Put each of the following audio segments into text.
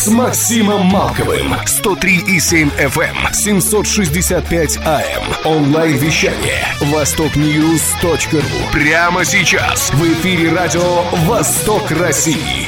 с Максимом Малковым. 103,7 FM, 765 AM. Онлайн-вещание. Востокньюз.ру. Прямо сейчас. В эфире радио «Восток России».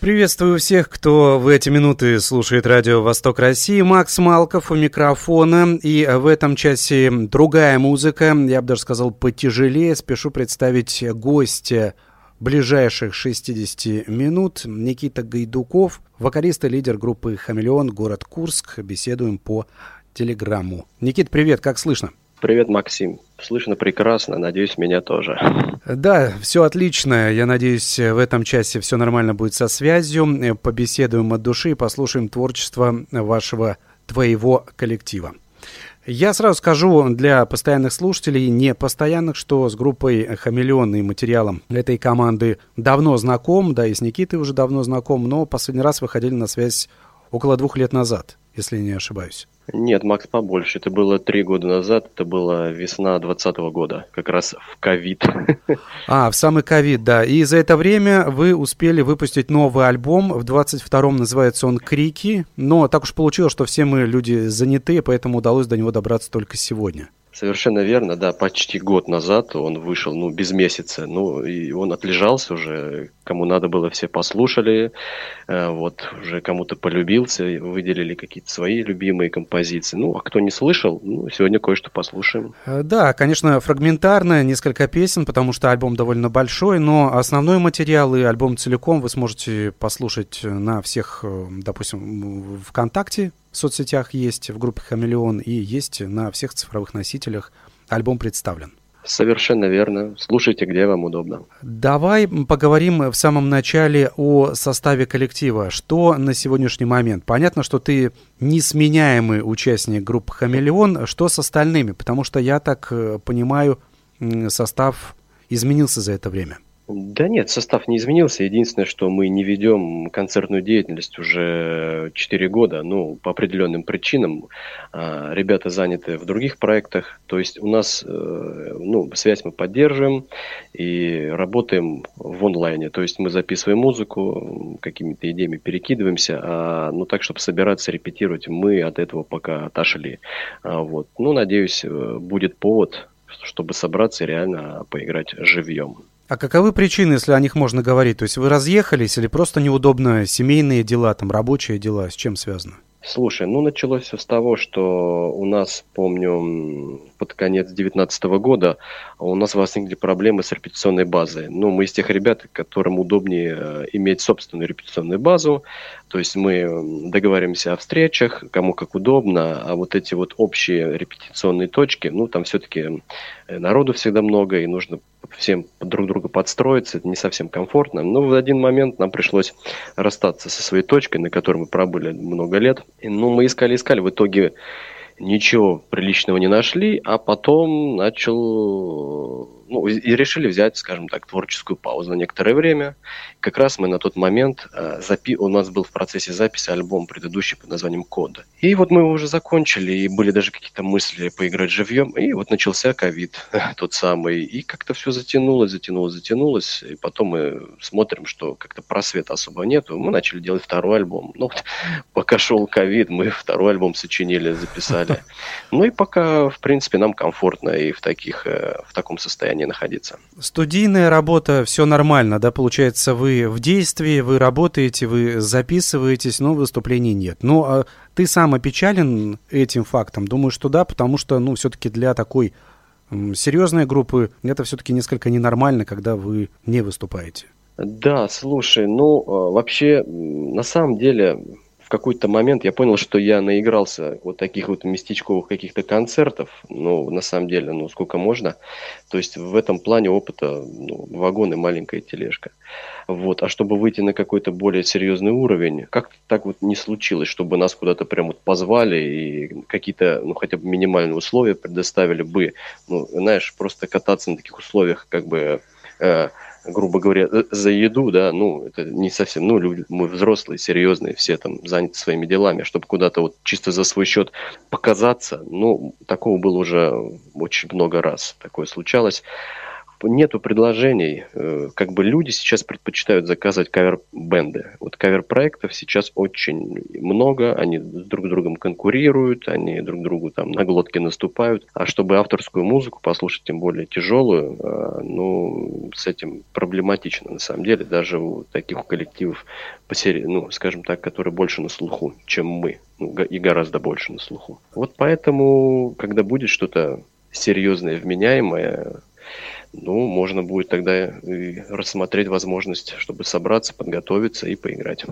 Приветствую всех, кто в эти минуты слушает радио «Восток России». Макс Малков у микрофона. И в этом часе другая музыка, я бы даже сказал, потяжелее. Спешу представить гостя ближайших 60 минут. Никита Гайдуков, вокалист и лидер группы «Хамелеон», город Курск. Беседуем по телеграмму. Никит, привет, как слышно? Привет, Максим. Слышно прекрасно, надеюсь, меня тоже. Да, все отлично. Я надеюсь, в этом часе все нормально будет со связью. Побеседуем от души и послушаем творчество вашего, твоего коллектива. Я сразу скажу для постоянных слушателей, не постоянных, что с группой «Хамелеон» и материалом этой команды давно знаком, да и с Никитой уже давно знаком, но последний раз выходили на связь около двух лет назад, если не ошибаюсь. Нет, Макс, побольше. Это было три года назад, это была весна 2020 года, как раз в ковид. А, в самый ковид, да. И за это время вы успели выпустить новый альбом. В 22-м называется он «Крики». Но так уж получилось, что все мы люди заняты, поэтому удалось до него добраться только сегодня. Совершенно верно, да, почти год назад он вышел, ну, без месяца, ну, и он отлежался уже, кому надо было, все послушали, э, вот, уже кому-то полюбился, выделили какие-то свои любимые композиции, ну, а кто не слышал, ну, сегодня кое-что послушаем. Э, да, конечно, фрагментарно, несколько песен, потому что альбом довольно большой, но основной материал и альбом целиком вы сможете послушать на всех, э, допустим, ВКонтакте, в соцсетях есть, в группе Хамелеон и есть на всех цифровых носителях. Альбом представлен. Совершенно верно. Слушайте, где вам удобно. Давай поговорим в самом начале о составе коллектива. Что на сегодняшний момент? Понятно, что ты несменяемый участник группы «Хамелеон». Что с остальными? Потому что я так э, понимаю, состав изменился за это время. Да нет, состав не изменился. Единственное, что мы не ведем концертную деятельность уже 4 года, ну, по определенным причинам. А, ребята заняты в других проектах. То есть у нас, э, ну, связь мы поддерживаем и работаем в онлайне. То есть мы записываем музыку, какими-то идеями перекидываемся, а, ну, так, чтобы собираться, репетировать, мы от этого пока отошли. А, вот. Ну, надеюсь, э, будет повод, чтобы собраться и реально поиграть живьем. А каковы причины, если о них можно говорить? То есть вы разъехались или просто неудобно семейные дела, там рабочие дела? С чем связано? Слушай, ну началось все с того, что у нас, помню, под конец 2019 года у нас возникли проблемы с репетиционной базой. Ну, мы из тех ребят, которым удобнее э, иметь собственную репетиционную базу, то есть мы договариваемся о встречах, кому как удобно, а вот эти вот общие репетиционные точки, ну, там все-таки народу всегда много, и нужно всем друг друга подстроиться, это не совсем комфортно. Но в один момент нам пришлось расстаться со своей точкой, на которой мы пробыли много лет. И, ну, мы искали-искали, в итоге ничего приличного не нашли, а потом начал ну, и решили взять, скажем так, творческую паузу на некоторое время. Как раз мы на тот момент, э, запи... у нас был в процессе записи альбом предыдущий под названием «Код». И вот мы его уже закончили, и были даже какие-то мысли поиграть живьем, и вот начался ковид тот самый, и как-то все затянулось, затянулось, затянулось, и потом мы смотрим, что как-то просвета особо нету, мы начали делать второй альбом. Ну, вот, пока шел ковид, мы второй альбом сочинили, записали. Ну и пока, в принципе, нам комфортно и в, таких, э, в таком состоянии состоянии находиться. Студийная работа, все нормально, да, получается, вы в действии, вы работаете, вы записываетесь, но выступлений нет. Ну, а ты сам опечален этим фактом? Думаю, что да, потому что, ну, все-таки для такой серьезной группы это все-таки несколько ненормально, когда вы не выступаете. Да, слушай, ну, а, вообще, на самом деле, в какой-то момент я понял, что я наигрался вот таких вот местечковых каких-то концертов, ну, на самом деле, ну, сколько можно. То есть в этом плане опыта ну, вагон маленькая тележка. Вот. А чтобы выйти на какой-то более серьезный уровень, как так вот не случилось, чтобы нас куда-то прям вот позвали и какие-то, ну, хотя бы минимальные условия предоставили бы, ну, знаешь, просто кататься на таких условиях, как бы э, грубо говоря, за еду, да, ну, это не совсем, ну, люди, мы взрослые, серьезные, все там заняты своими делами, чтобы куда-то вот чисто за свой счет показаться, ну, такого было уже очень много раз, такое случалось нету предложений. Э, как бы люди сейчас предпочитают заказывать кавер-бенды. Вот кавер-проектов сейчас очень много, они друг с другом конкурируют, они друг другу там на глотки наступают. А чтобы авторскую музыку послушать, тем более тяжелую, э, ну, с этим проблематично на самом деле. Даже у таких коллективов, по серии, ну, скажем так, которые больше на слуху, чем мы, ну, и гораздо больше на слуху. Вот поэтому, когда будет что-то серьезное, вменяемое, ну, можно будет тогда и рассмотреть возможность, чтобы собраться, подготовиться и поиграть.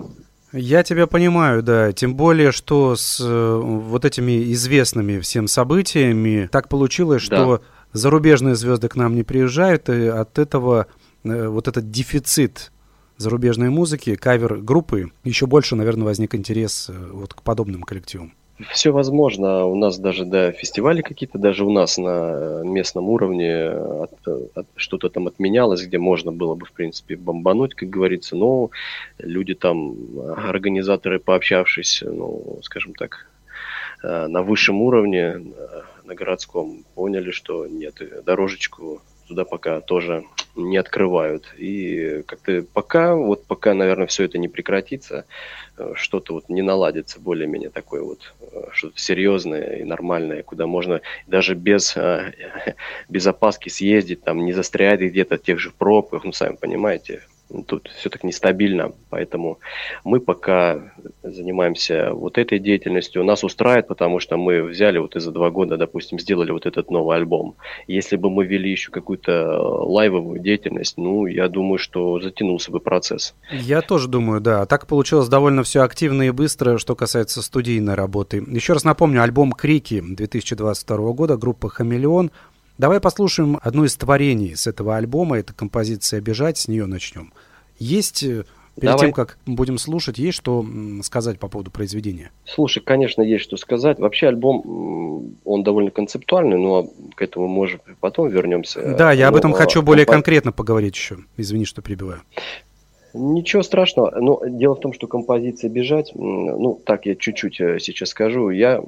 Я тебя понимаю, да. Тем более, что с э, вот этими известными всем событиями так получилось, что да. зарубежные звезды к нам не приезжают, и от этого э, вот этот дефицит зарубежной музыки, кавер-группы, еще больше, наверное, возник интерес э, вот к подобным коллективам. Все возможно. У нас даже да, фестивали какие-то, даже у нас на местном уровне от, от, что-то там отменялось, где можно было бы, в принципе, бомбануть, как говорится. Но люди там, организаторы, пообщавшись, ну, скажем так, э, на высшем уровне, на городском, поняли, что нет, дорожечку туда пока тоже не открывают. И как-то пока, вот пока, наверное, все это не прекратится, э, что-то вот не наладится более-менее такое вот, э, что-то серьезное и нормальное, куда можно даже без, э, без опаски съездить, там, не застрять где-то тех же пробках, ну, сами понимаете, Тут все так нестабильно, поэтому мы пока занимаемся вот этой деятельностью. Нас устраивает, потому что мы взяли вот и за два года, допустим, сделали вот этот новый альбом. Если бы мы вели еще какую-то лайвовую деятельность, ну, я думаю, что затянулся бы процесс. Я тоже думаю, да. Так получилось довольно все активно и быстро, что касается студийной работы. Еще раз напомню, альбом «Крики» 2022 года, группа «Хамелеон». Давай послушаем одно из творений с этого альбома. Это композиция «Бежать», с нее начнем. Есть, э, перед Давай. тем, как будем слушать, есть что сказать по поводу произведения? Слушай, конечно, есть что сказать. Вообще альбом, он довольно концептуальный, но к этому, может, потом вернемся. Да, я об этом но, хочу более конкретно поговорить еще. Извини, что перебиваю. Ничего страшного. Но дело в том, что композиция «Бежать», ну, так я чуть-чуть э, сейчас скажу, я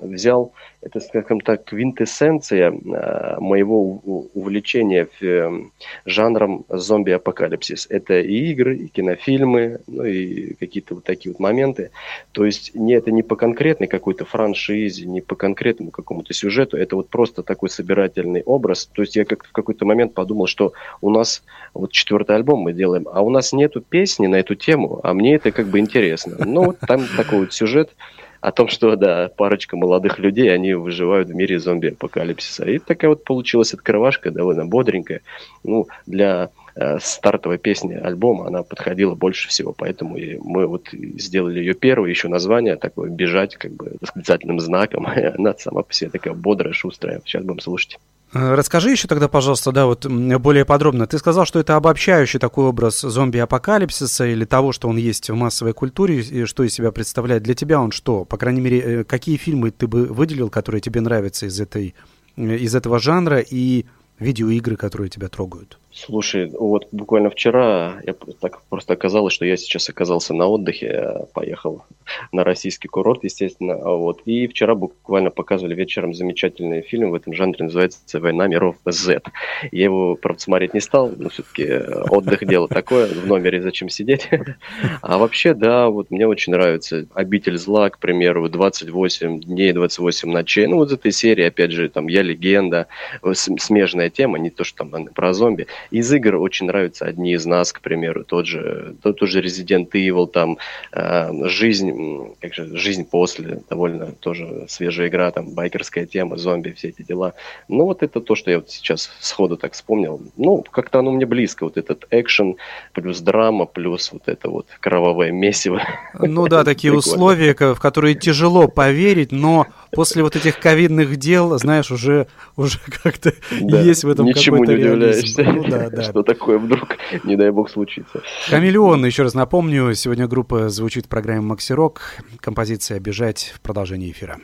взял, это, скажем так, квинтэссенция э, моего увлечения эм, жанром зомби-апокалипсис. Это и игры, и кинофильмы, ну и какие-то вот такие вот моменты. То есть не, это не по конкретной какой-то франшизе, не по конкретному какому-то сюжету, это вот просто такой собирательный образ. То есть я как в какой-то момент подумал, что у нас вот четвертый альбом мы делаем, а у нас нас нету песни на эту тему, а мне это как бы интересно. Ну, вот там такой вот сюжет о том, что, да, парочка молодых людей, они выживают в мире зомби-апокалипсиса. И такая вот получилась открывашка, довольно бодренькая. Ну, для э, стартовой песни альбома она подходила больше всего, поэтому и мы вот сделали ее первой, еще название такое «Бежать», как бы восклицательным знаком. она сама по себе такая бодрая, шустрая. Сейчас будем слушать. Э, расскажи еще тогда, пожалуйста, да, вот более подробно. Ты сказал, что это обобщающий такой образ зомби-апокалипсиса или того, что он есть в массовой культуре, и что из себя представляет. Для тебя он что? По крайней мере, э, какие фильмы ты бы выделил, которые тебе нравятся из, этой, э, из этого жанра, и видеоигры, которые тебя трогают? Слушай, вот буквально вчера я так просто оказалось, что я сейчас оказался на отдыхе, поехал на российский курорт, естественно, вот. И вчера буквально показывали вечером замечательный фильм в этом жанре, называется «Война миров Z». Я его, правда, смотреть не стал, но все-таки э, отдых дело такое, в номере зачем сидеть. А вообще, да, вот мне очень нравится «Обитель зла», к примеру, «28 дней, 28 ночей». Ну, вот этой серии, опять же, там «Я легенда», смежная тема, не то, что там про зомби. Из игр очень нравятся одни из нас, к примеру, тот же, тот, тот же Resident Evil, там э, жизнь, как же, жизнь после, довольно тоже свежая игра, там байкерская тема, зомби, все эти дела. Ну вот это то, что я вот сейчас сходу так вспомнил. Ну, как-то оно мне близко, вот этот экшен, плюс драма, плюс вот это вот кровавое месиво. Ну да, такие условия, в которые тяжело поверить, но после вот этих ковидных дел, знаешь, уже, уже как-то есть в этом Ничему не удивляешься. Ну, да, да. Что такое вдруг, не дай бог, случится. Хамелеон, еще раз напомню, сегодня группа звучит в программе Макси Рок. Композиция «Бежать» в продолжении эфира.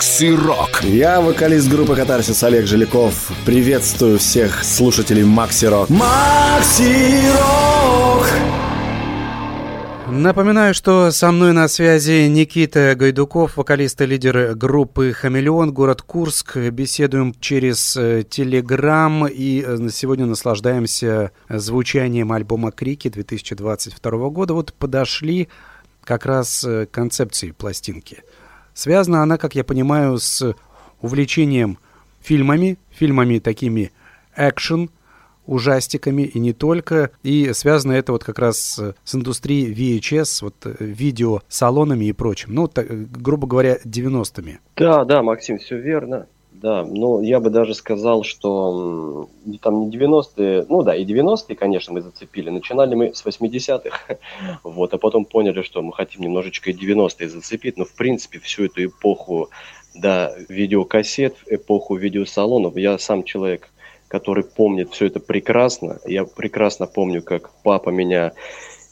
Макси Рок. Я вокалист группы Катарсис Олег Жиляков. Приветствую всех слушателей Макси Рок. Макси Рок! Напоминаю, что со мной на связи Никита Гайдуков, вокалист и лидер группы «Хамелеон», город Курск. Беседуем через э, Телеграм и э, сегодня наслаждаемся звучанием альбома «Крики» 2022 года. Вот подошли как раз э, к концепции пластинки. Связана она, как я понимаю, с увлечением фильмами, фильмами такими экшен, ужастиками и не только. И связано это вот как раз с индустрией VHS, вот э, видеосалонами и прочим. Ну, так, грубо говоря, 90-ми. Да, да, Максим, все верно. Да, но я бы даже сказал, что там не 90-е, ну да, и 90-е, конечно, мы зацепили. Начинали мы с 80-х, вот, а потом поняли, что мы хотим немножечко и 90-е зацепить, но в принципе всю эту эпоху, да, видеокассет, эпоху видеосалонов, я сам человек, который помнит все это прекрасно. Я прекрасно помню, как папа меня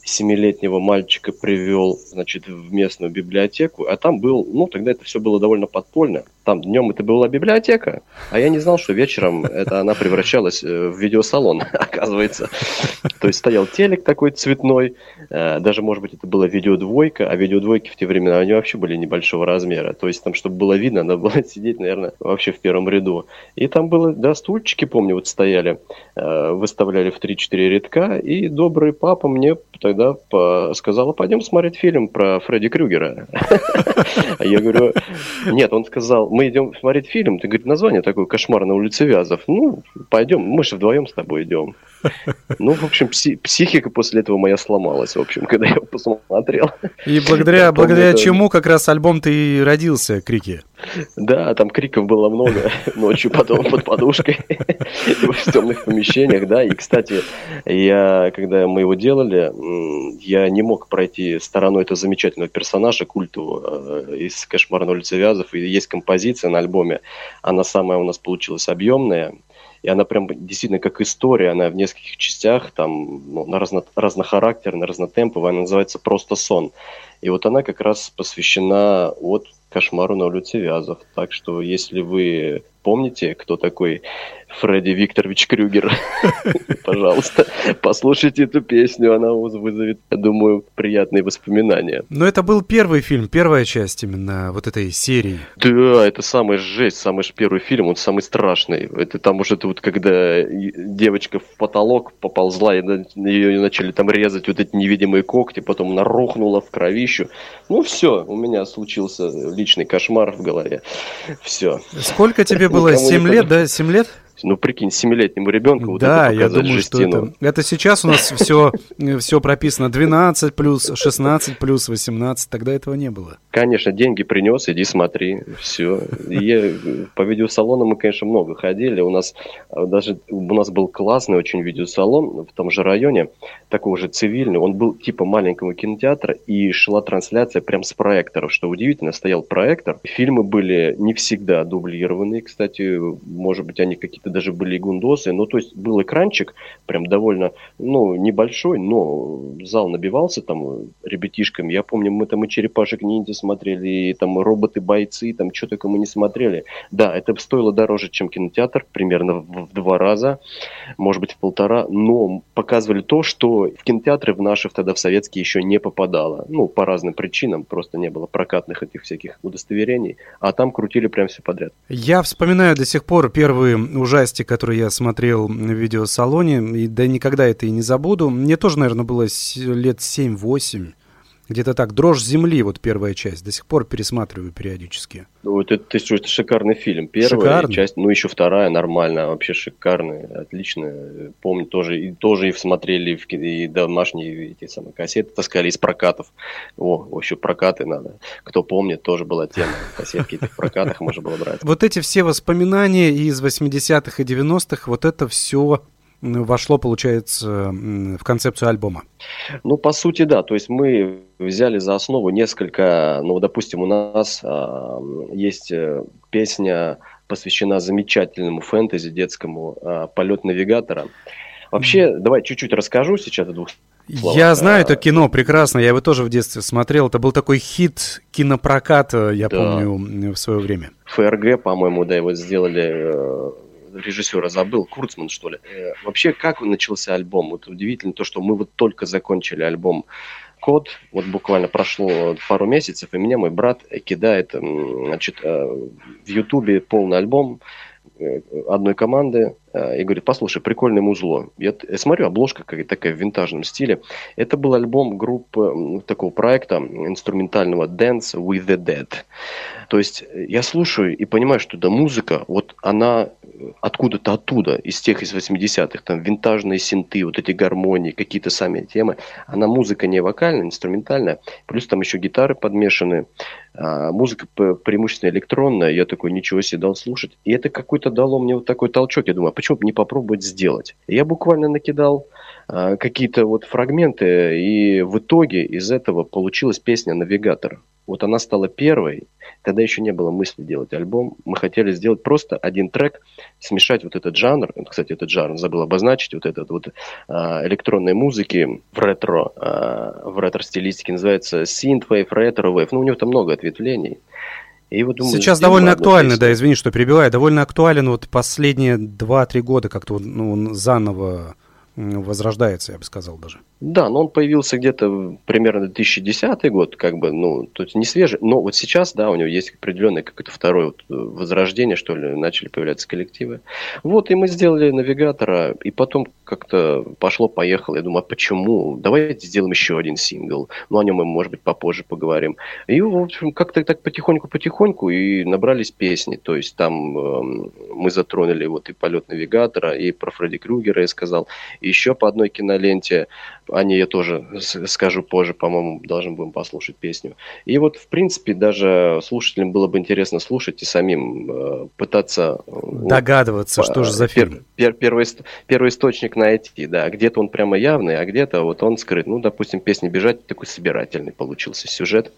семилетнего мальчика привел, значит, в местную библиотеку, а там был, ну, тогда это все было довольно подпольно. Там днем это была библиотека, а я не знал, что вечером это она превращалась э, в видеосалон, оказывается. То есть стоял телек такой цветной, э, даже, может быть, это была видеодвойка, а видеодвойки в те времена, они вообще были небольшого размера. То есть там, чтобы было видно, надо было сидеть, наверное, вообще в первом ряду. И там было, да, стульчики, помню, вот стояли, э, выставляли в 3-4 рядка, и добрый папа мне тогда сказал, пойдем смотреть фильм про Фредди Крюгера. Я говорю, нет, он сказал, мы идем смотреть фильм, ты говорит, название такое «Кошмар на улице Вязов». Ну, пойдем, мы же вдвоем с тобой идем. Ну, в общем, пси- психика после этого моя сломалась, в общем, когда я его посмотрел. И благодаря, благодаря чему как раз альбом ты и родился, «Крики». Да, там криков было много ночью потом под подушкой в темных помещениях, да. И, кстати, я, когда мы его делали, я не мог пройти стороной этого замечательного персонажа культового э, из «Кошмара на улице Вязов». И есть композиция на альбоме, она самая у нас получилась объемная, и она прям действительно как история, она в нескольких частях, там, ну, на разно, разнохарактерная, разнотемповая, она называется «Просто сон». И вот она как раз посвящена от кошмару на улице Вязов. Так что, если вы помните, кто такой Фредди Викторович Крюгер, пожалуйста, послушайте эту песню, она вызовет, я думаю, приятные воспоминания. Но это был первый фильм, первая часть именно вот этой серии. Да, это самый жесть, самый первый фильм, он самый страшный. Это там уже вот когда девочка в потолок поползла, и ее начали там резать вот эти невидимые когти, потом она рухнула в кровищу. Ну все, у меня случился личный кошмар в голове. Все. Сколько тебе было? Семь лет, да? Семь лет? Ну, прикинь, семилетнему ребенку вот да, это я думаю, жестину. что это, это сейчас у нас все, все прописано. 12 плюс, 16 плюс, 18, тогда этого не было. Конечно, деньги принес, иди смотри, все. И по видеосалону мы, конечно, много ходили, у нас а, даже, у нас был классный очень видеосалон в том же районе, такой же цивильный, он был типа маленького кинотеатра, и шла трансляция прям с проекторов, что удивительно, стоял проектор, фильмы были не всегда дублированные, кстати, может быть, они какие-то это даже были гундосы. Ну, то есть был экранчик прям довольно, ну, небольшой, но зал набивался там ребятишками. Я помню, мы там и черепашек ниндзя смотрели, и там роботы-бойцы, там что только мы не смотрели. Да, это стоило дороже, чем кинотеатр, примерно в, в два раза, может быть, в полтора, но показывали то, что в кинотеатры в наши тогда в советские еще не попадало. Ну, по разным причинам, просто не было прокатных этих всяких удостоверений, а там крутили прям все подряд. Я вспоминаю до сих пор первые уже ужастик, который я смотрел в видеосалоне, и да никогда это и не забуду. Мне тоже, наверное, было лет 7-8. Где-то так. «Дрожь земли», вот первая часть. До сих пор пересматриваю периодически. Вот это, это, это шикарный фильм. Первая шикарный. часть, ну еще вторая нормальная, вообще шикарная, отличная. Помню, тоже, и, тоже и смотрели, в, и домашние эти самые кассеты таскали из прокатов. О, еще прокаты надо. Кто помнит, тоже была тема. Кассетки этих прокатах можно было брать. Вот эти все воспоминания из 80-х и 90-х, вот это все вошло, получается, в концепцию альбома? Ну, по сути, да. То есть мы взяли за основу несколько, ну, допустим, у нас а, есть э, песня, посвящена замечательному фэнтези детскому а, «Полет навигатора». Вообще, mm. давай чуть-чуть расскажу сейчас о двух Я знаю это кино прекрасно, я его тоже в детстве смотрел. Это был такой хит кинопроката, я да. помню, в свое время. ФРГ, по-моему, да, его сделали э, режиссера забыл, Курцман, что ли. Э, вообще, как начался альбом? Вот удивительно то, что мы вот только закончили альбом Код, вот буквально прошло пару месяцев, и меня мой брат кидает значит, э, в Ютубе полный альбом Э, одной команды и говорит, послушай, прикольное музло. Я смотрю, обложка какая-то такая в винтажном стиле. Это был альбом группы такого проекта инструментального Dance with the Dead. То есть я слушаю и понимаю, что эта музыка, вот она откуда-то оттуда, из тех из 80-х, там винтажные синты, вот эти гармонии, какие-то сами темы. Она музыка не вокальная, инструментальная, плюс там еще гитары подмешаны. А, музыка преимущественно электронная, я такой, ничего себе, дал слушать. И это какой-то дало мне вот такой толчок, я думаю, а почему бы не попробовать сделать? Я буквально накидал а, какие-то вот фрагменты, и в итоге из этого получилась песня «Навигатор». Вот она стала первой, тогда еще не было мысли делать альбом. Мы хотели сделать просто один трек, смешать вот этот жанр, кстати, этот жанр забыл обозначить, вот этот вот а, электронной музыки в ретро, а, в ретро-стилистике называется synthwave, retro-wave. Ну, у него там много ответвлений. И вот думаю, Сейчас довольно актуальный, да, извини, что перебиваю, довольно актуален вот последние 2-3 года как-то ну, он заново возрождается, я бы сказал даже. Да, но он появился где-то примерно 2010 год, как бы, ну, то есть не свежий, но вот сейчас, да, у него есть определенное какое-то второе вот э, возрождение, что ли, начали появляться коллективы. Вот, и мы сделали навигатора, и потом как-то пошло-поехало, я думаю, а почему? Давайте сделаем еще один сингл, ну, о нем мы, может быть, попозже поговорим. И, в общем, как-то так потихоньку-потихоньку и набрались песни, то есть там э, мы затронули вот и полет навигатора, и про Фредди Крюгера я сказал, и еще по одной киноленте о ней я тоже скажу позже, по-моему, должны будем послушать песню. И вот, в принципе, даже слушателям было бы интересно слушать и самим э, пытаться... Э, Догадываться, вот, что же за фильм. Пер, пер, первый, первый источник найти, да. Где-то он прямо явный, а где-то вот он скрыт. Ну, допустим, песня «Бежать» такой собирательный получился сюжет.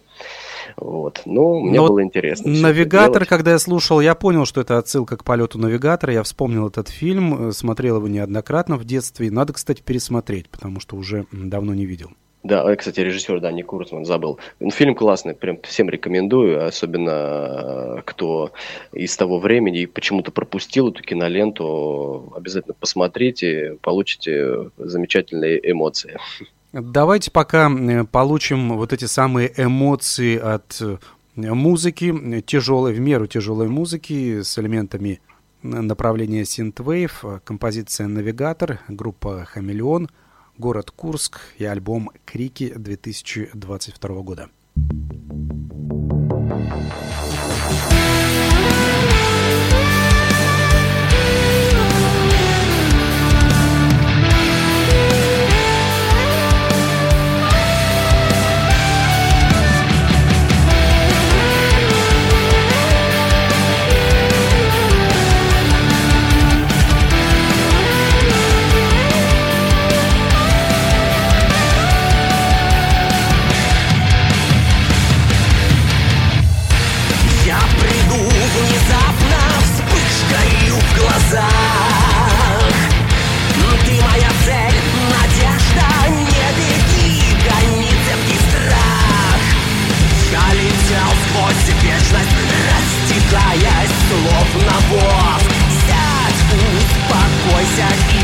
Вот. Ну, мне Но было интересно. Навигатор, когда я слушал, я понял, что это отсылка к полету навигатора. Я вспомнил этот фильм, э, смотрел его неоднократно в детстве. Надо, кстати, пересмотреть, потому что уже давно не видел. Да, кстати, режиссер, да, не Курцман, забыл. Ну, фильм классный, прям всем рекомендую, особенно э, кто из того времени почему-то пропустил эту киноленту, обязательно посмотрите, получите замечательные эмоции. Давайте пока э, получим вот эти самые эмоции от э, музыки, тяжелой, в меру тяжелой музыки с элементами направления Synthwave, композиция «Навигатор», группа «Хамелеон», город Курск и альбом «Крики» 2022 года. dark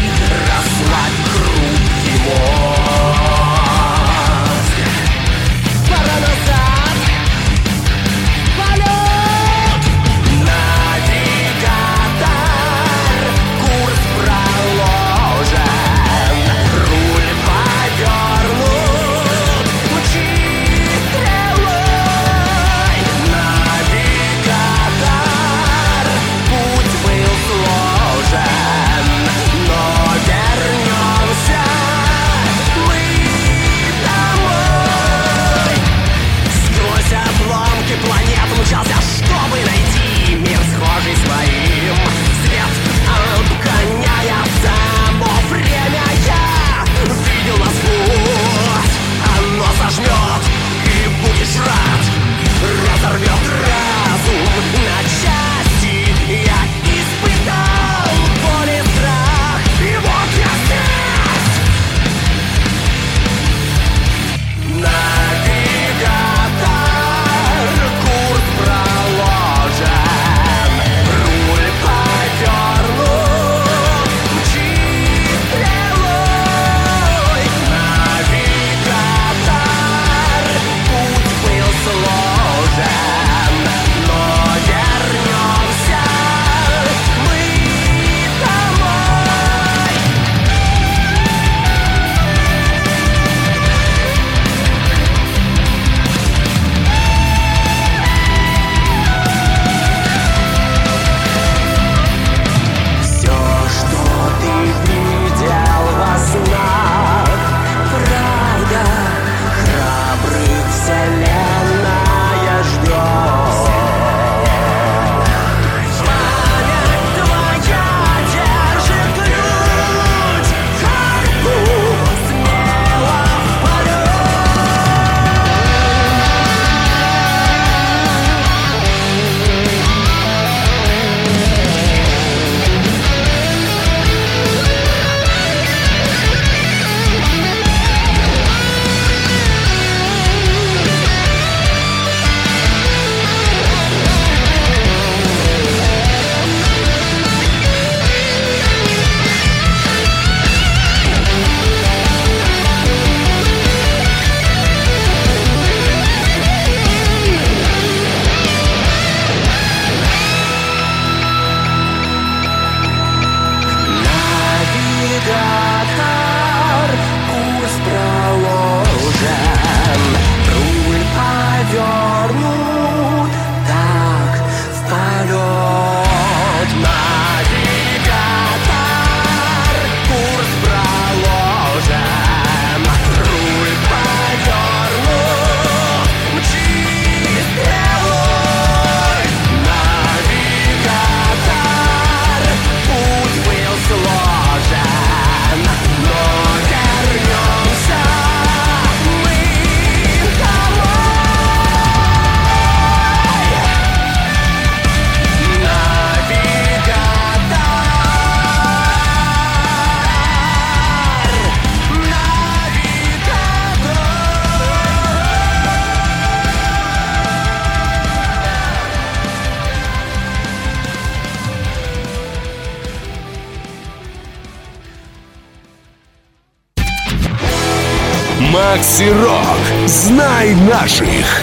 наших.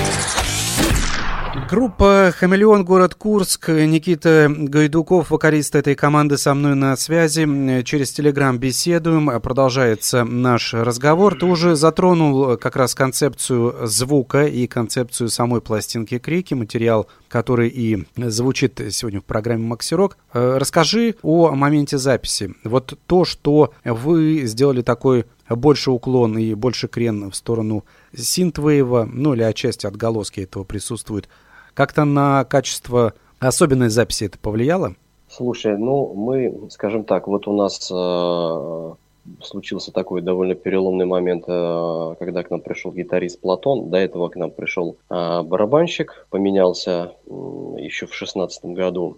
«Хамелеон», город Курск. Никита Гайдуков, вокалист этой команды, со мной на связи. Через Телеграм беседуем. Продолжается наш разговор. Ты уже затронул как раз концепцию звука и концепцию самой пластинки «Крики», материал, который и звучит сегодня в программе «Максирок». Расскажи о моменте записи. Вот то, что вы сделали такой больше уклон и больше крен в сторону синтвейва, ну или отчасти отголоски этого присутствуют. Как-то на качество особенной записи это повлияло? Слушай, ну мы, скажем так, вот у нас э, случился такой довольно переломный момент, э, когда к нам пришел гитарист Платон. До этого к нам пришел э, барабанщик, поменялся еще в шестнадцатом году.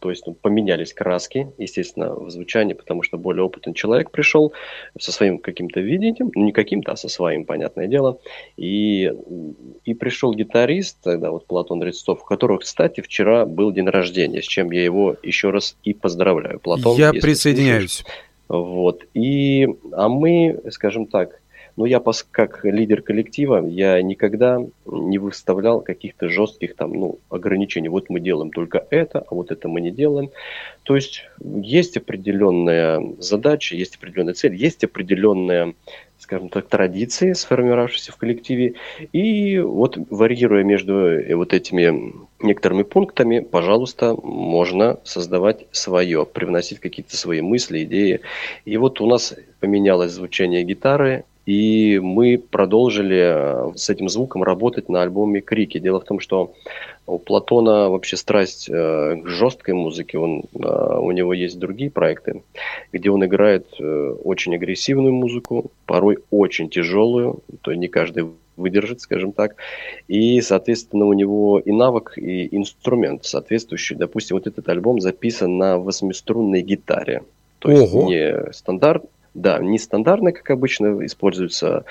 То есть ну, поменялись краски, естественно, в звучании, потому что более опытный человек пришел со своим каким-то видением, ну не каким-то, а со своим, понятное дело. И, и пришел гитарист, тогда вот Платон Рецов, у которого, кстати, вчера был день рождения, с чем я его еще раз и поздравляю. Платон, я присоединяюсь. Слушаешь, вот. И, а мы, скажем так, ну, я как лидер коллектива, я никогда не выставлял каких-то жестких там, ну, ограничений. Вот мы делаем только это, а вот это мы не делаем. То есть есть определенная задача, есть определенная цель, есть определенная скажем так, традиции, сформировавшиеся в коллективе. И вот варьируя между э, вот этими некоторыми пунктами, пожалуйста, можно создавать свое, привносить какие-то свои мысли, идеи. И вот у нас поменялось звучание гитары, и мы продолжили э, с этим звуком работать на альбоме «Крики». Дело в том, что у Платона вообще страсть э, к жесткой музыке. Он, э, у него есть другие проекты, где он играет очень агрессивную музыку, порой очень тяжелую, то не каждый выдержит, скажем так. И, соответственно, у него и навык, и инструмент соответствующий. Допустим, вот этот альбом записан на восьмиструнной гитаре. То есть Ого. не стандарт, да, не стандартно, как обычно используется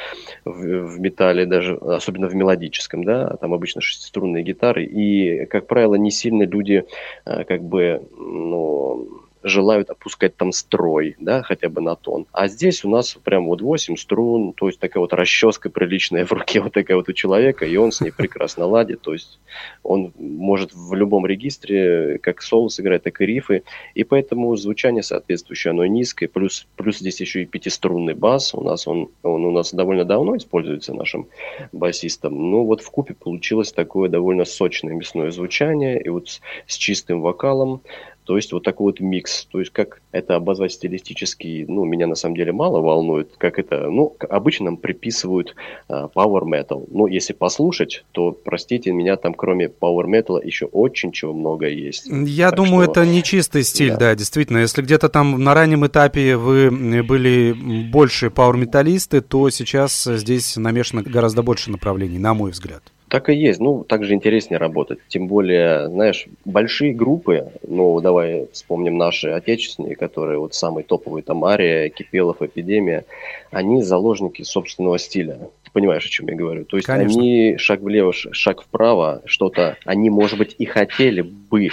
в, в металле, даже особенно в мелодическом, да, там обычно шестиструнные гитары, и, как правило, не сильно люди э, как бы, ну, желают опускать там строй, да, хотя бы на тон. А здесь у нас прям вот 8 струн, то есть такая вот расческа приличная в руке вот такая вот у человека, и он с ней прекрасно ладит, то есть он может в любом регистре как соло сыграть, так и рифы, и поэтому звучание соответствующее, оно низкое, плюс, плюс здесь еще и пятиструнный бас, у нас он, он у нас довольно давно используется нашим басистом, ну вот в купе получилось такое довольно сочное мясное звучание, и вот с, с чистым вокалом, то есть вот такой вот микс. То есть как это обозвать стилистически, ну, меня на самом деле мало волнует. Как это, ну, обычно нам приписывают uh, power metal. Но если послушать, то, простите меня, там кроме power metal еще очень чего много есть. Я так думаю, что... это не чистый стиль, да. да, действительно. Если где-то там на раннем этапе вы были больше power-металлисты, то сейчас здесь намешано гораздо больше направлений, на мой взгляд. Так и есть. Ну, также интереснее работать. Тем более, знаешь, большие группы, ну, давай вспомним наши отечественные, которые вот самые топовые, там, Ария, Кипелов, Эпидемия, они заложники собственного стиля. Ты понимаешь, о чем я говорю? То есть Конечно. они шаг влево, шаг вправо, что-то, они, может быть, и хотели бы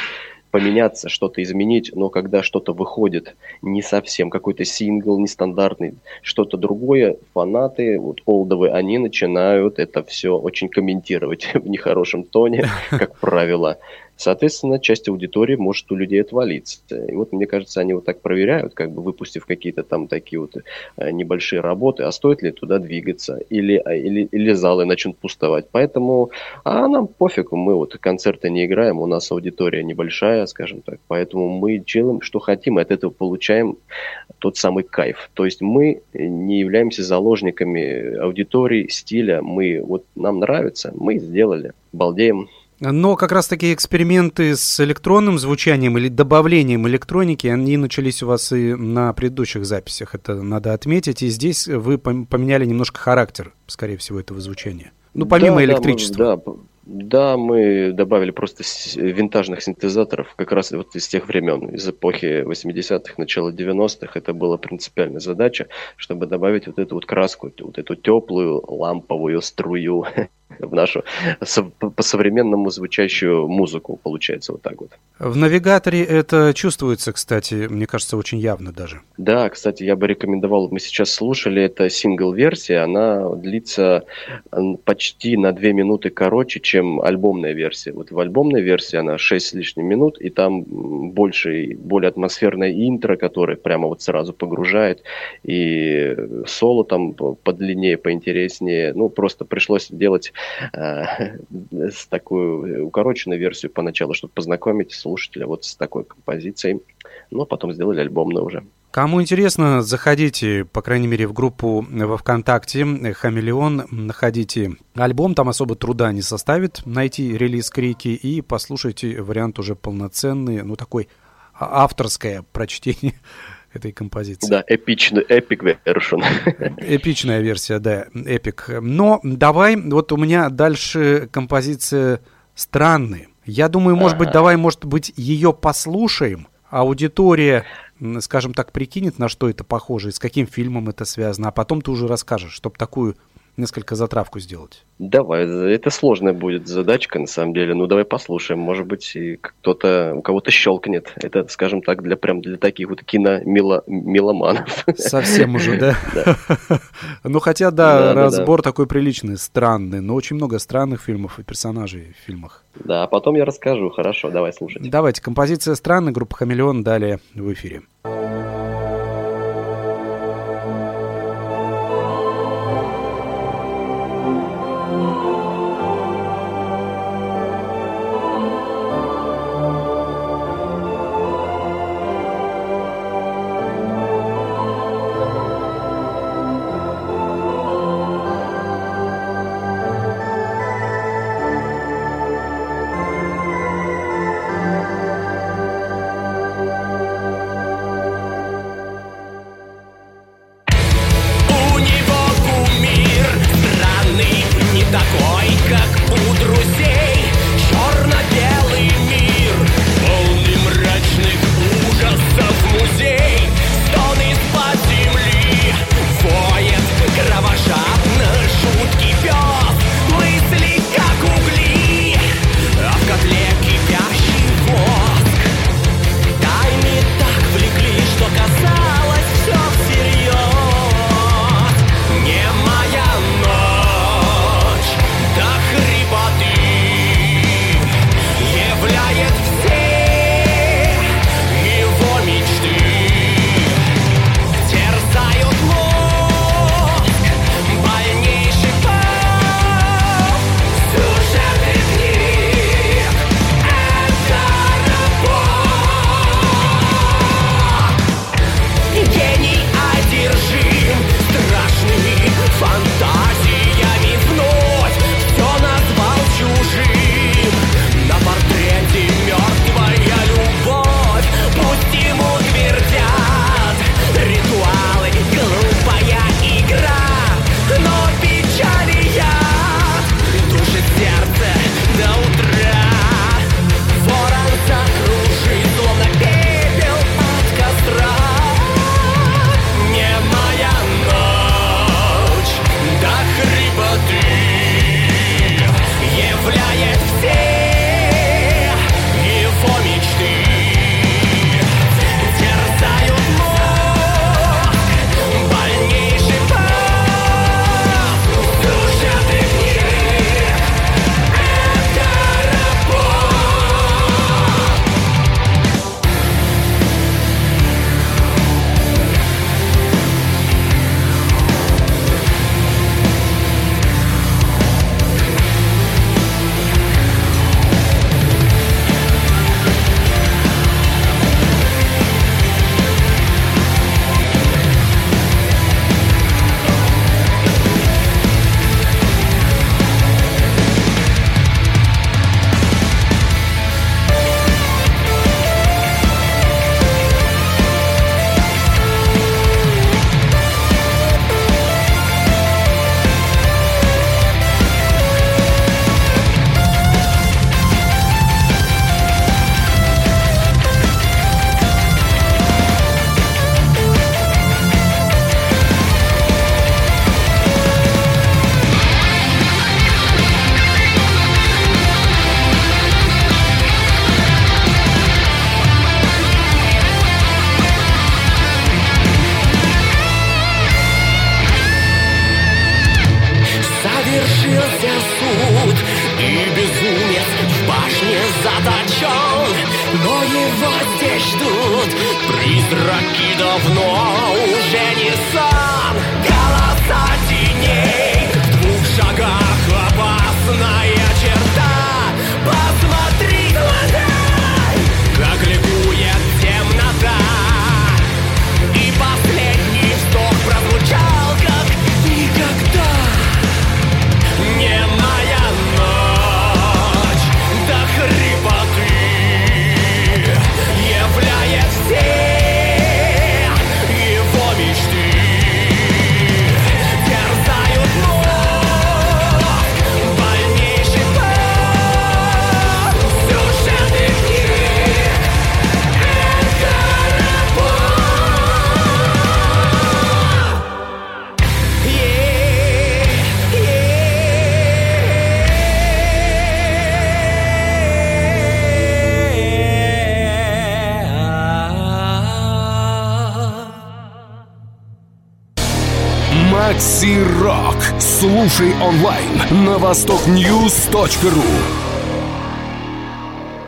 поменяться, что-то изменить, но когда что-то выходит не совсем, какой-то сингл нестандартный, что-то другое, фанаты, вот олдовые, они начинают это все очень комментировать в нехорошем тоне, как правило. Соответственно, часть аудитории может у людей отвалиться. И вот, мне кажется, они вот так проверяют, как бы выпустив какие-то там такие вот э, небольшие работы, а стоит ли туда двигаться, или, а, или, или залы начнут пустовать. Поэтому, а нам пофигу, мы вот концерты не играем, у нас аудитория небольшая, скажем так, поэтому мы делаем, что хотим, и от этого получаем тот самый кайф. То есть мы не являемся заложниками аудитории, стиля, мы вот нам нравится, мы сделали, балдеем. Но как раз такие эксперименты с электронным звучанием или добавлением электроники, они начались у вас и на предыдущих записях, это надо отметить. И здесь вы поменяли немножко характер, скорее всего, этого звучания. Ну, помимо да, электричества. Да, мы, да, да, мы добавили просто винтажных синтезаторов как раз вот из тех времен, из эпохи 80-х, начала 90-х. Это была принципиальная задача, чтобы добавить вот эту вот краску, вот эту теплую ламповую струю в нашу по-современному звучащую музыку, получается вот так вот. В навигаторе это чувствуется, кстати, мне кажется, очень явно даже. Да, кстати, я бы рекомендовал, мы сейчас слушали, это сингл-версия, она длится почти на 2 минуты короче, чем альбомная версия. Вот в альбомной версии она 6 с лишним минут, и там больше, более атмосферное интро, которое прямо вот сразу погружает, и соло там подлиннее, поинтереснее. Ну, просто пришлось делать э, с такую укороченную версию поначалу, чтобы познакомить слушателя вот с такой композицией. Но потом сделали альбомную уже. Кому интересно, заходите, по крайней мере, в группу во ВКонтакте «Хамелеон», находите альбом, там особо труда не составит найти релиз «Крики» и послушайте вариант уже полноценный, ну, такой а, авторское прочтение этой композиции. Да, эпичный, эпик version. Эпичная версия, да, эпик. Но давай, вот у меня дальше композиция странная. Я думаю, может быть, давай, может быть, ее послушаем. Аудитория, скажем так, прикинет, на что это похоже, с каким фильмом это связано, а потом ты уже расскажешь, чтобы такую несколько затравку сделать. Давай, это сложная будет задачка, на самом деле. Ну, давай послушаем. Может быть, и кто-то, у кого-то щелкнет. Это, скажем так, для прям для таких вот кино-меломанов. Совсем уже, да? Ну, хотя, да, разбор такой приличный, странный, но очень много странных фильмов и персонажей в фильмах. Да, а потом я расскажу. Хорошо, давай слушать. Давайте. Композиция «Странная», группа «Хамелеон» далее в эфире. Немая Макси Рок. Слушай онлайн на востокньюз.ру.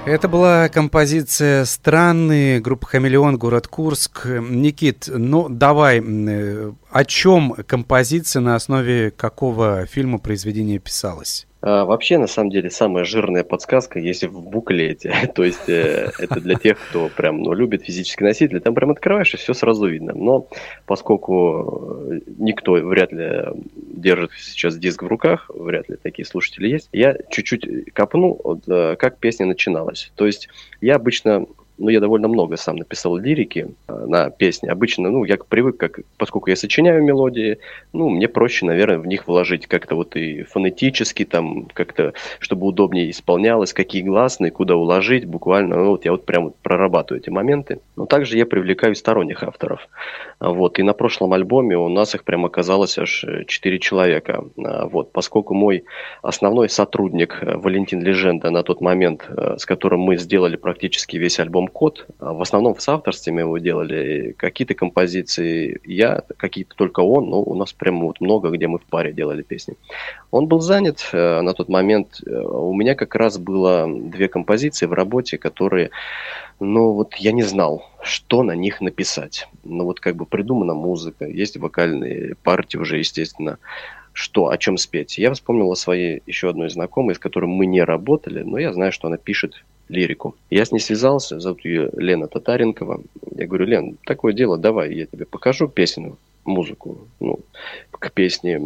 Это была композиция «Странные», группа «Хамелеон», город Курск. Никит, ну давай, э, о чем композиция, на основе какого фильма произведение писалось? А, вообще, на самом деле, самая жирная подсказка есть в буклете. То есть, э, это для тех, кто прям ну, любит физический носитель. Там прям открываешь, и все сразу видно. Но поскольку э, никто вряд ли держит сейчас диск в руках, вряд ли такие слушатели есть, я чуть-чуть копну, вот, э, как песня начиналась. То есть, я обычно ну, я довольно много сам написал лирики э, на песни. Обычно, ну, я привык, как, поскольку я сочиняю мелодии, ну, мне проще, наверное, в них вложить как-то вот и фонетически, там, как-то, чтобы удобнее исполнялось, какие гласные, куда уложить, буквально, ну, вот я вот прям вот прорабатываю эти моменты. Но также я привлекаю сторонних авторов. Вот, и на прошлом альбоме у нас их прям оказалось аж э, 4 человека. А, Вот, поскольку мой основной сотрудник э, Валентин Леженда на тот момент, э, с которым мы сделали практически весь альбом «Код», а, в основном в соавторстве мы его делали, какие-то композиции я, какие-то только он, но у нас прям вот много, где мы в паре делали песни. Он был занят э, на тот момент. Э, У меня как раз было две композиции в работе, которые, ну вот я не знал, что на них написать. Ну вот как бы придумана музыка, есть вокальные партии уже, естественно, что, о чем спеть. Я вспомнил о своей еще одной знакомой, с которой мы не работали, но я знаю, что она пишет лирику. Я с ней связался, зовут ее Лена Татаренкова. Я говорю, Лен, такое дело, давай, я тебе покажу песню, музыку, ну, к песне,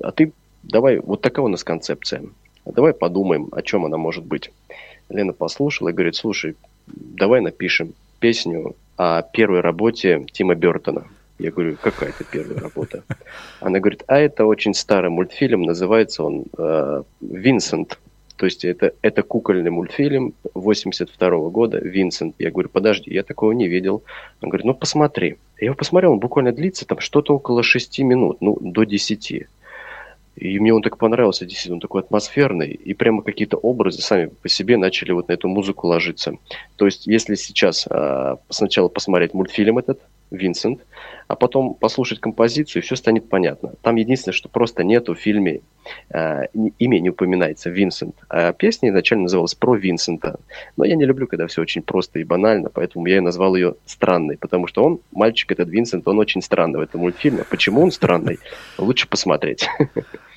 а ты давай, вот такая у нас концепция. Давай подумаем, о чем она может быть. Лена послушала и говорит, слушай, давай напишем песню о первой работе Тима Бертона. Я говорю, какая это первая работа? Она говорит, а это очень старый мультфильм, называется он э, «Винсент». То есть это, это кукольный мультфильм 82 года, «Винсент». Я говорю, подожди, я такого не видел. Он говорит, ну посмотри. Я его посмотрел, он буквально длится там что-то около 6 минут, ну до 10. И мне он так понравился, действительно, он такой атмосферный, и прямо какие-то образы сами по себе начали вот на эту музыку ложиться. То есть, если сейчас а, сначала посмотреть мультфильм этот, Винсент, а потом послушать композицию, и все станет понятно. Там единственное, что просто нету в фильме э, имя не упоминается Винсент, а песня изначально называлась про Винсента. Но я не люблю, когда все очень просто и банально, поэтому я и назвал ее странной, потому что он, мальчик этот Винсент, он очень странный в этом мультфильме. Почему он странный? Лучше посмотреть.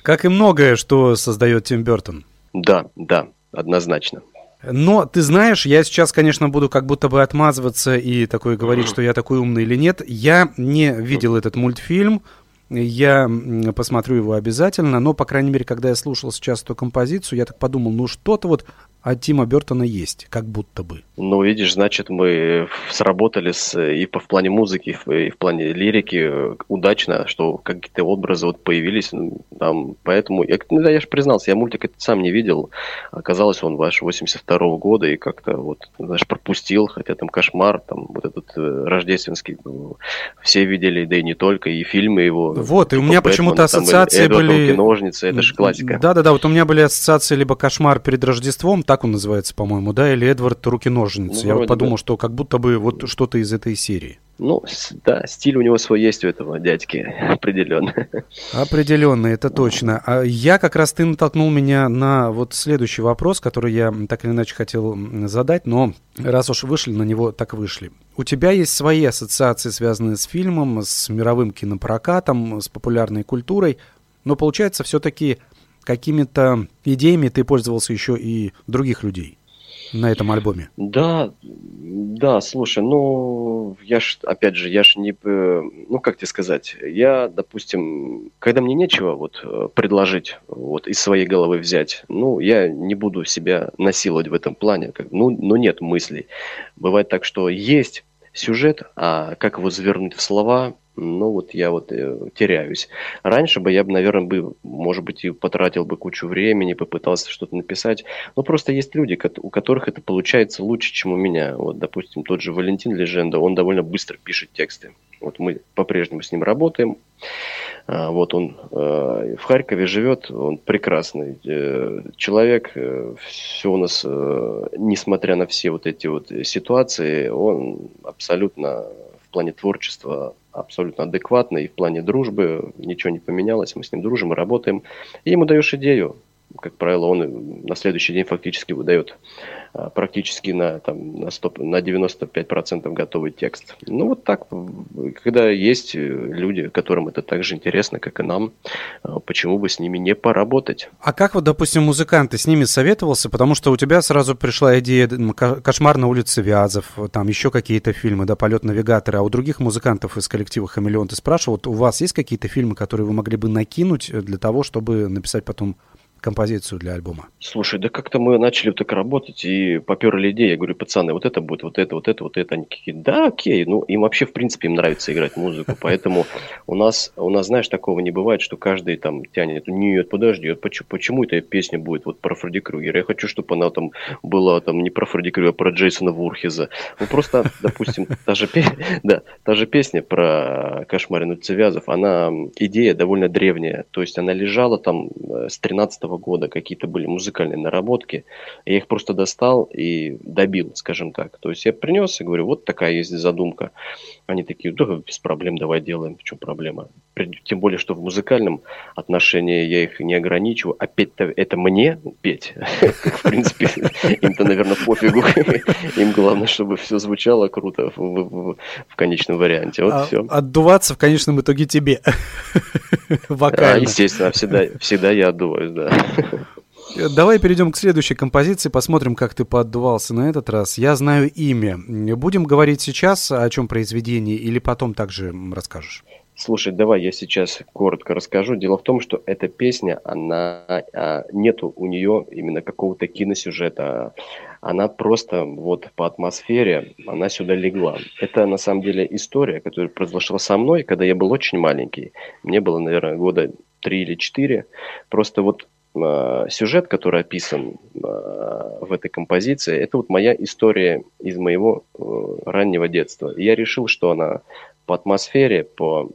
Как и многое, что создает Тим Бертон. Да, да, однозначно. Но ты знаешь, я сейчас, конечно, буду как будто бы отмазываться и такой говорить, что я такой умный или нет. Я не видел этот мультфильм, я посмотрю его обязательно, но, по крайней мере, когда я слушал сейчас эту композицию, я так подумал, ну что-то вот от Тима Бертона есть, как будто бы. Ну, видишь, значит, мы сработали с, и по, в плане музыки, и в, плане лирики э, удачно, что какие-то образы вот появились. Там, поэтому, я, ну, да, я же признался, я мультик этот сам не видел. Оказалось, он ваш 82 года, и как-то вот, знаешь, пропустил, хотя там кошмар, там вот этот э, рождественский, ну, все видели, да и не только, и фильмы его. Вот, и у типа меня почему-то там, ассоциации Эдвард были... Руки-ножницы, это же классика. Да-да-да, вот у меня были ассоциации либо «Кошмар перед Рождеством», так он называется, по-моему, да, или «Эдвард Руки-ножницы». Ну, я вот подумал, бы. что как будто бы вот что-то из этой серии. Ну, да, стиль у него свой есть у этого дядьки, определенно. Определенно, это точно. А я как раз ты натолкнул меня на вот следующий вопрос, который я так или иначе хотел задать, но раз уж вышли на него, так вышли. У тебя есть свои ассоциации, связанные с фильмом, с мировым кинопрокатом, с популярной культурой, но получается все-таки какими-то идеями ты пользовался еще и других людей на этом альбоме. Да, да, слушай, ну, я ж, опять же, я ж не, ну, как тебе сказать, я, допустим, когда мне нечего вот э, предложить, вот, из своей головы взять, ну, я не буду себя насиловать в этом плане, как, ну, ну, нет мыслей. Бывает так, что есть сюжет, а как его завернуть в слова, ну, вот я вот э, теряюсь. Раньше бы я бы, наверное, бы, может быть, и потратил бы кучу времени, попытался что-то написать. Но просто есть люди, у которых это получается лучше, чем у меня. Вот, допустим, тот же Валентин Леженда, он довольно быстро пишет тексты. Вот мы по-прежнему с ним работаем. А, Вот он э, в Харькове живет, он прекрасный э, человек. Все у нас, э, несмотря на все вот эти вот ситуации, он абсолютно в плане творчества абсолютно адекватный, и в плане дружбы ничего не поменялось, мы с ним дружим и работаем. И ему даешь идею, как правило, он на следующий день фактически выдает а, практически на, там, на, 100, на 95% готовый текст. Ну, вот так, когда есть э, люди, которым это так же интересно, как и нам, а, почему бы с ними не поработать? А как вот, допустим, музыканты с ними советовался? Потому что у тебя сразу пришла идея м, «Ко- «Кошмар на улице Вязов», там еще какие-то фильмы, да, «Полет навигатора», а у других музыкантов из коллектива «Хамелеон» ты спрашивал, вот у вас есть какие-то фильмы, которые вы могли бы накинуть э, для того, чтобы написать потом композицию для альбома? Слушай, да как-то мы начали так работать и поперли идеи. Я говорю, пацаны, вот это будет, вот это, вот это, вот это. Они какие да, окей. Ну, им вообще, в принципе, им нравится играть музыку. Поэтому у нас, у нас, знаешь, такого не бывает, что каждый там тянет, нет, подожди, вот почему, эта песня будет вот про Фредди Крюгера? Я хочу, чтобы она там была там не про Фредди Крюгера, а про Джейсона Вурхиза. Ну, просто, допустим, та же, да, та же песня про кошмар на улице Вязов, она, идея довольно древняя. То есть она лежала там э, с 13 года, какие-то были музыкальные наработки. Я их просто достал и добил, скажем так. То есть я принес и говорю, вот такая есть задумка. Они такие, да, без проблем, давай делаем, в чем проблема. Тем более, что в музыкальном отношении я их не ограничиваю. А петь-то это мне петь. В принципе, им-то, наверное, пофигу. Им главное, чтобы все звучало круто в, конечном варианте. Вот А, все. Отдуваться в конечном итоге тебе. А, Вокально. естественно, всегда, всегда я отдуваюсь, да. Давай перейдем к следующей композиции, посмотрим, как ты поотдувался на этот раз. Я знаю имя. Будем говорить сейчас о чем произведении или потом также расскажешь? Слушай, давай я сейчас коротко расскажу. Дело в том, что эта песня, она а, нету у нее именно какого-то киносюжета. Она просто вот по атмосфере, она сюда легла. Это на самом деле история, которая произошла со мной, когда я был очень маленький. Мне было, наверное, года три или четыре. Просто вот сюжет, который описан а, в этой композиции, это вот моя история из моего э, раннего детства. Я решил, что она по атмосфере, по,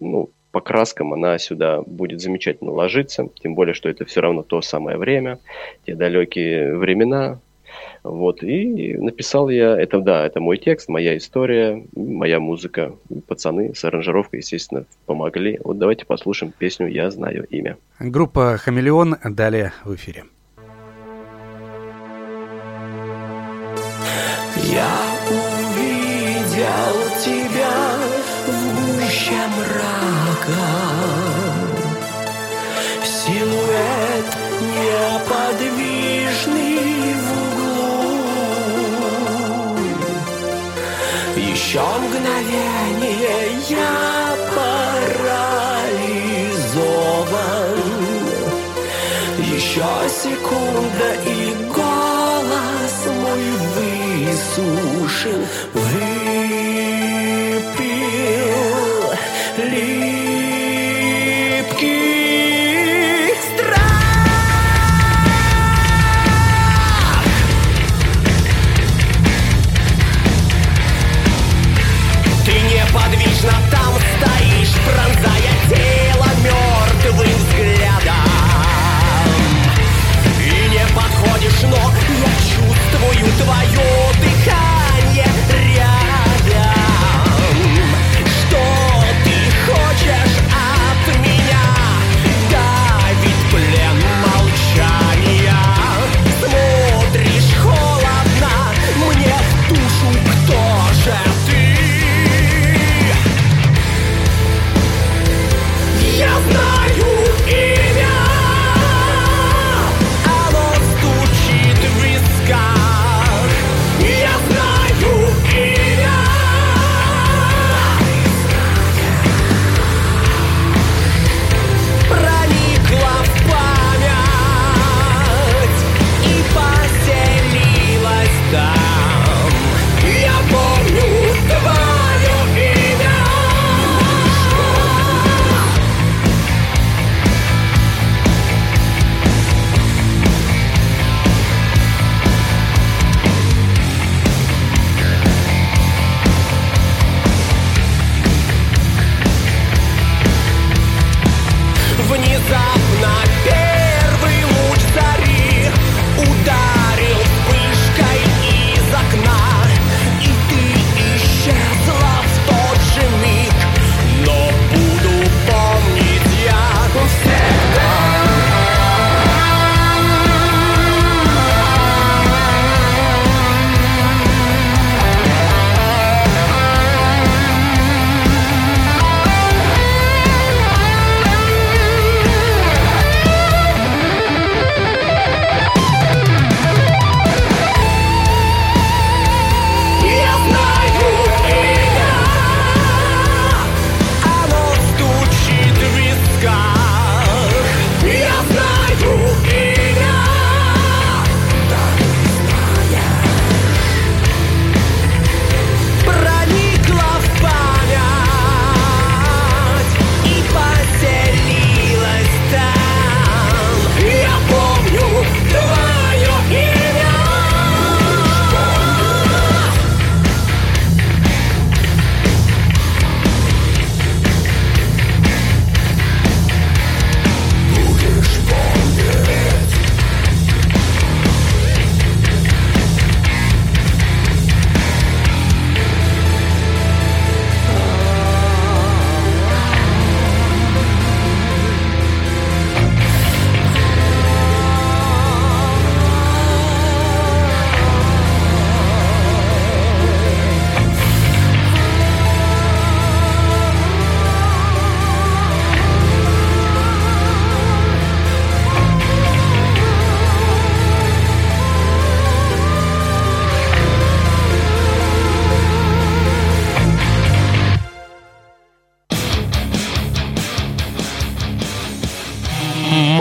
ну, по краскам она сюда будет замечательно ложиться, тем более, что это все равно то самое время, те далекие времена. Вот, и написал я, это да, это мой текст, моя история, моя музыка. Пацаны с аранжировкой, естественно, помогли. Вот давайте послушаем песню «Я знаю имя». Группа «Хамелеон» далее в эфире. Я увидел тебя в гуще мрака Силуэт неподвижный я парализован. Еще секунда и голос мой высушил,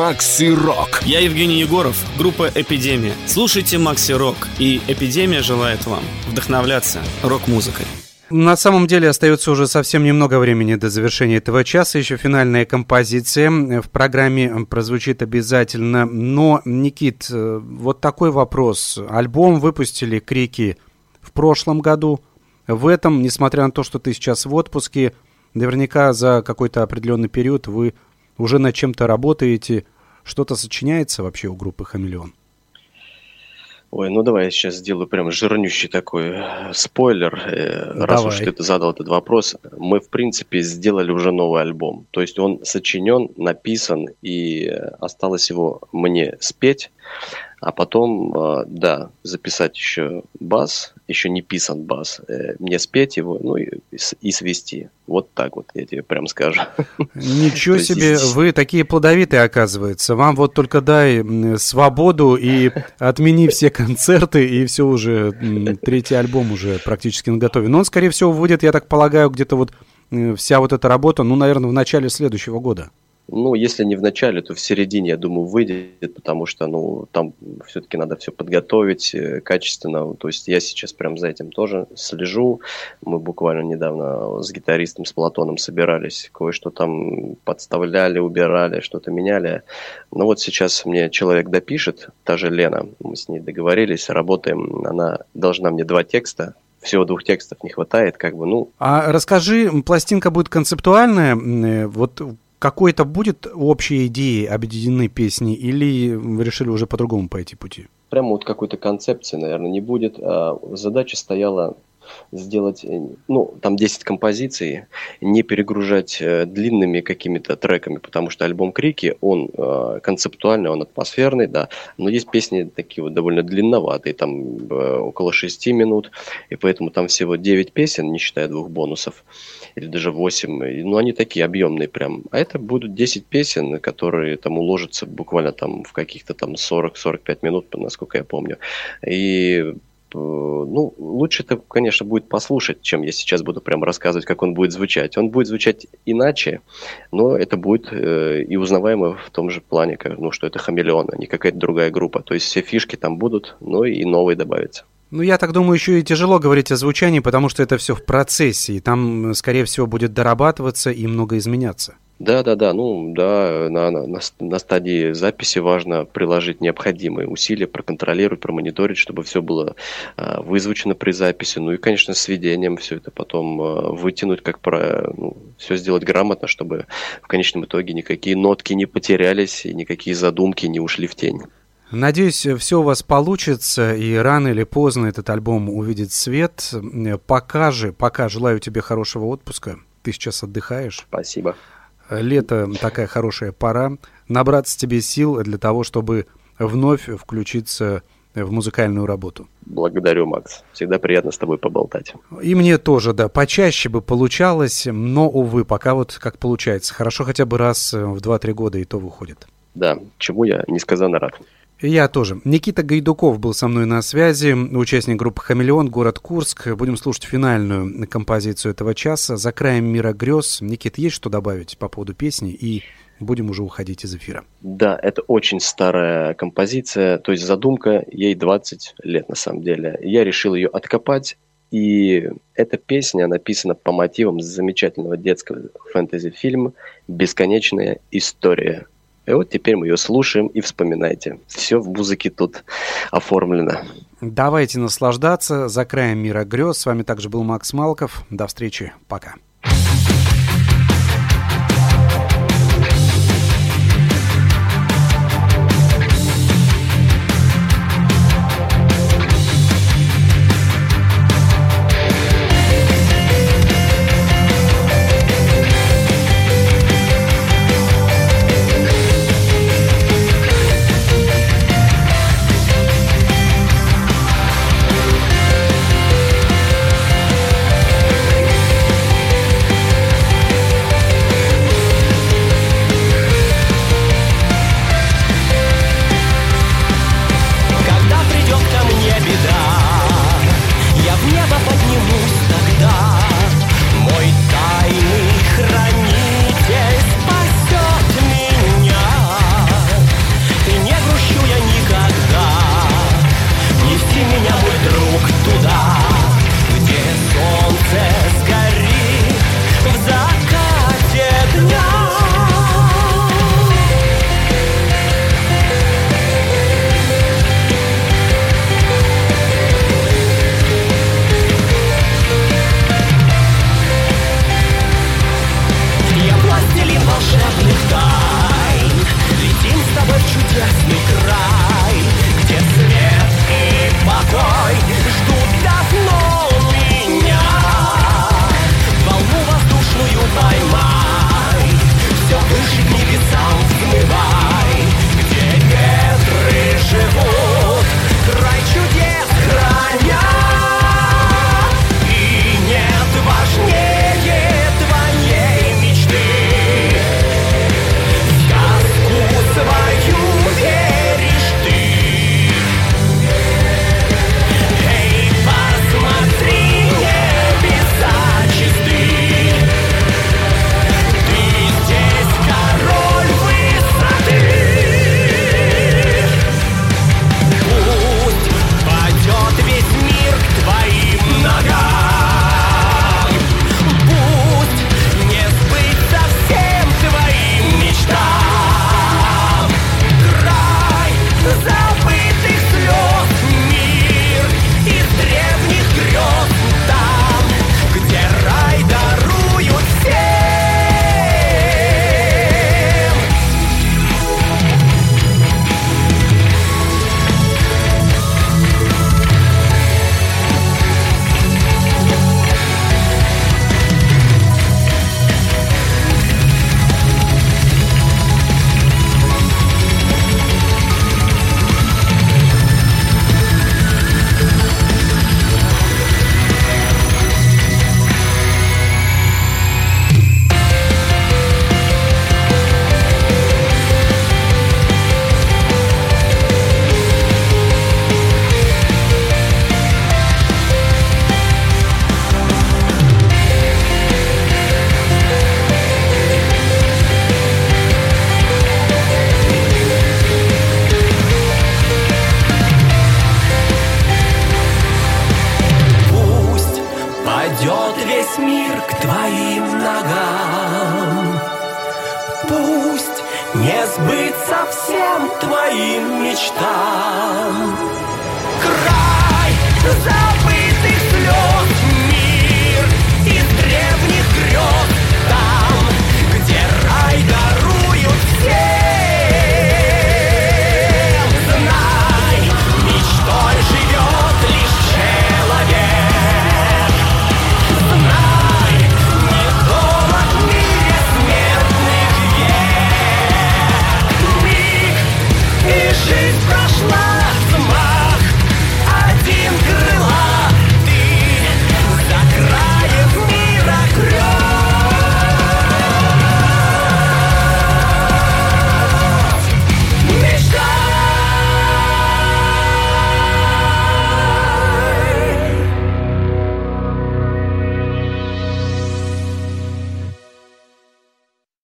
Макси Рок. Я Евгений Егоров, группа «Эпидемия». Слушайте Макси Рок, и «Эпидемия» желает вам вдохновляться рок-музыкой. На самом деле остается уже совсем немного времени до завершения этого часа. Еще финальная композиция в программе прозвучит обязательно. Но, Никит, э, вот такой вопрос. Альбом выпустили «Крики» в прошлом году. В этом, несмотря на то, что ты сейчас в отпуске, наверняка за какой-то определенный период вы уже над чем-то работаете. Что-то сочиняется вообще у группы «Хамелеон»? Ой, ну давай я сейчас сделаю прям жирнющий такой э, спойлер, э, раз Давай. уж ты задал этот вопрос. Мы, в принципе, сделали уже новый альбом. То есть он сочинен, написан, и э, осталось его мне спеть, а потом, э, да, записать еще бас, еще не писан бас, э, мне спеть его, ну и, и свести. Вот так вот, я тебе прям скажу. Ничего себе, вы такие плодовитые, оказывается. Вам вот только дай свободу и отмени все концерты, и все уже, третий альбом уже практически на готове. Но он, скорее всего, выйдет, я так полагаю, где-то вот э, вся вот эта работа, ну, наверное, в начале следующего года. Ну, если не в начале, то в середине, я думаю, выйдет, потому что, ну, там все-таки надо все подготовить э, качественно. То есть я сейчас прям за этим тоже слежу. Мы буквально недавно с гитаристом, с Платоном собирались, кое-что там подставляли, убирали, что-то меняли. Но вот сейчас мне человек допишет, та же Лена, мы с ней договорились, работаем, она должна мне два текста, всего двух текстов не хватает, как бы, ну, А расскажи, пластинка будет концептуальная, э, вот какой-то будет общей идеей объединены песни, или вы решили уже по-другому пойти пути? прямо вот какой-то концепции, наверное, не будет. А Задача стояла сделать, э, ну, там 10 композиций, не перегружать э, длинными какими-то треками, потому что альбом Крики, он э, концептуальный, он атмосферный, да, но есть песни такие вот довольно длинноватые, там э, около 6 минут, и поэтому там всего 9 песен, не считая двух бонусов, или даже 8, и, ну, они такие объемные прям. А это будут 10 песен, которые там уложатся буквально там в каких-то там 40-45 минут, насколько я помню. И ну, лучше это, конечно, будет послушать, чем я сейчас буду прям рассказывать, как он будет звучать. Он будет звучать иначе, но это будет э, и узнаваемо в том же плане, как, ну, что это хамелеон, а не какая-то другая группа. То есть все фишки там будут, но и новые добавятся. Ну, я так думаю, еще и тяжело говорить о звучании, потому что это все в процессе, и там, э, скорее всего, будет дорабатываться и много изменяться. Да, да, да, ну да, на, на, на ст- на стадии записи важно приложить необходимые усилия, проконтролировать, промониторить, чтобы все было а, вызвучено при записи. Ну и, конечно, сведением все это потом а, вытянуть, как про, ну, все сделать грамотно, чтобы в конечном итоге никакие нотки не потерялись и никакие задумки не ушли в тень. Надеюсь, все у вас получится, и рано или поздно этот альбом увидит свет. Пока же, пока желаю тебе хорошего отпуска. Ты сейчас отдыхаешь. Спасибо. Лето такая хорошая пора. Набраться тебе сил для того, чтобы вновь включиться в музыкальную работу. Благодарю, Макс. Всегда приятно с тобой поболтать. И мне тоже, да, почаще бы получалось, но, увы, пока вот как получается. Хорошо хотя бы раз в 2-3 года и то выходит. Да, чему я несказанно рад. Я тоже. Никита Гайдуков был со мной на связи, участник группы «Хамелеон», город Курск. Будем слушать финальную композицию этого часа «За краем мира грез». Никит, есть что добавить по поводу песни? И будем уже уходить из эфира. Да, это очень старая композиция, то есть задумка, ей 20 лет на самом деле. Я решил ее откопать, и эта песня написана по мотивам замечательного детского фэнтези-фильма «Бесконечная история». И вот теперь мы ее слушаем и вспоминайте. Все в музыке тут оформлено. Давайте наслаждаться. «За краем мира грез». С вами также был Макс Малков. До встречи. Пока.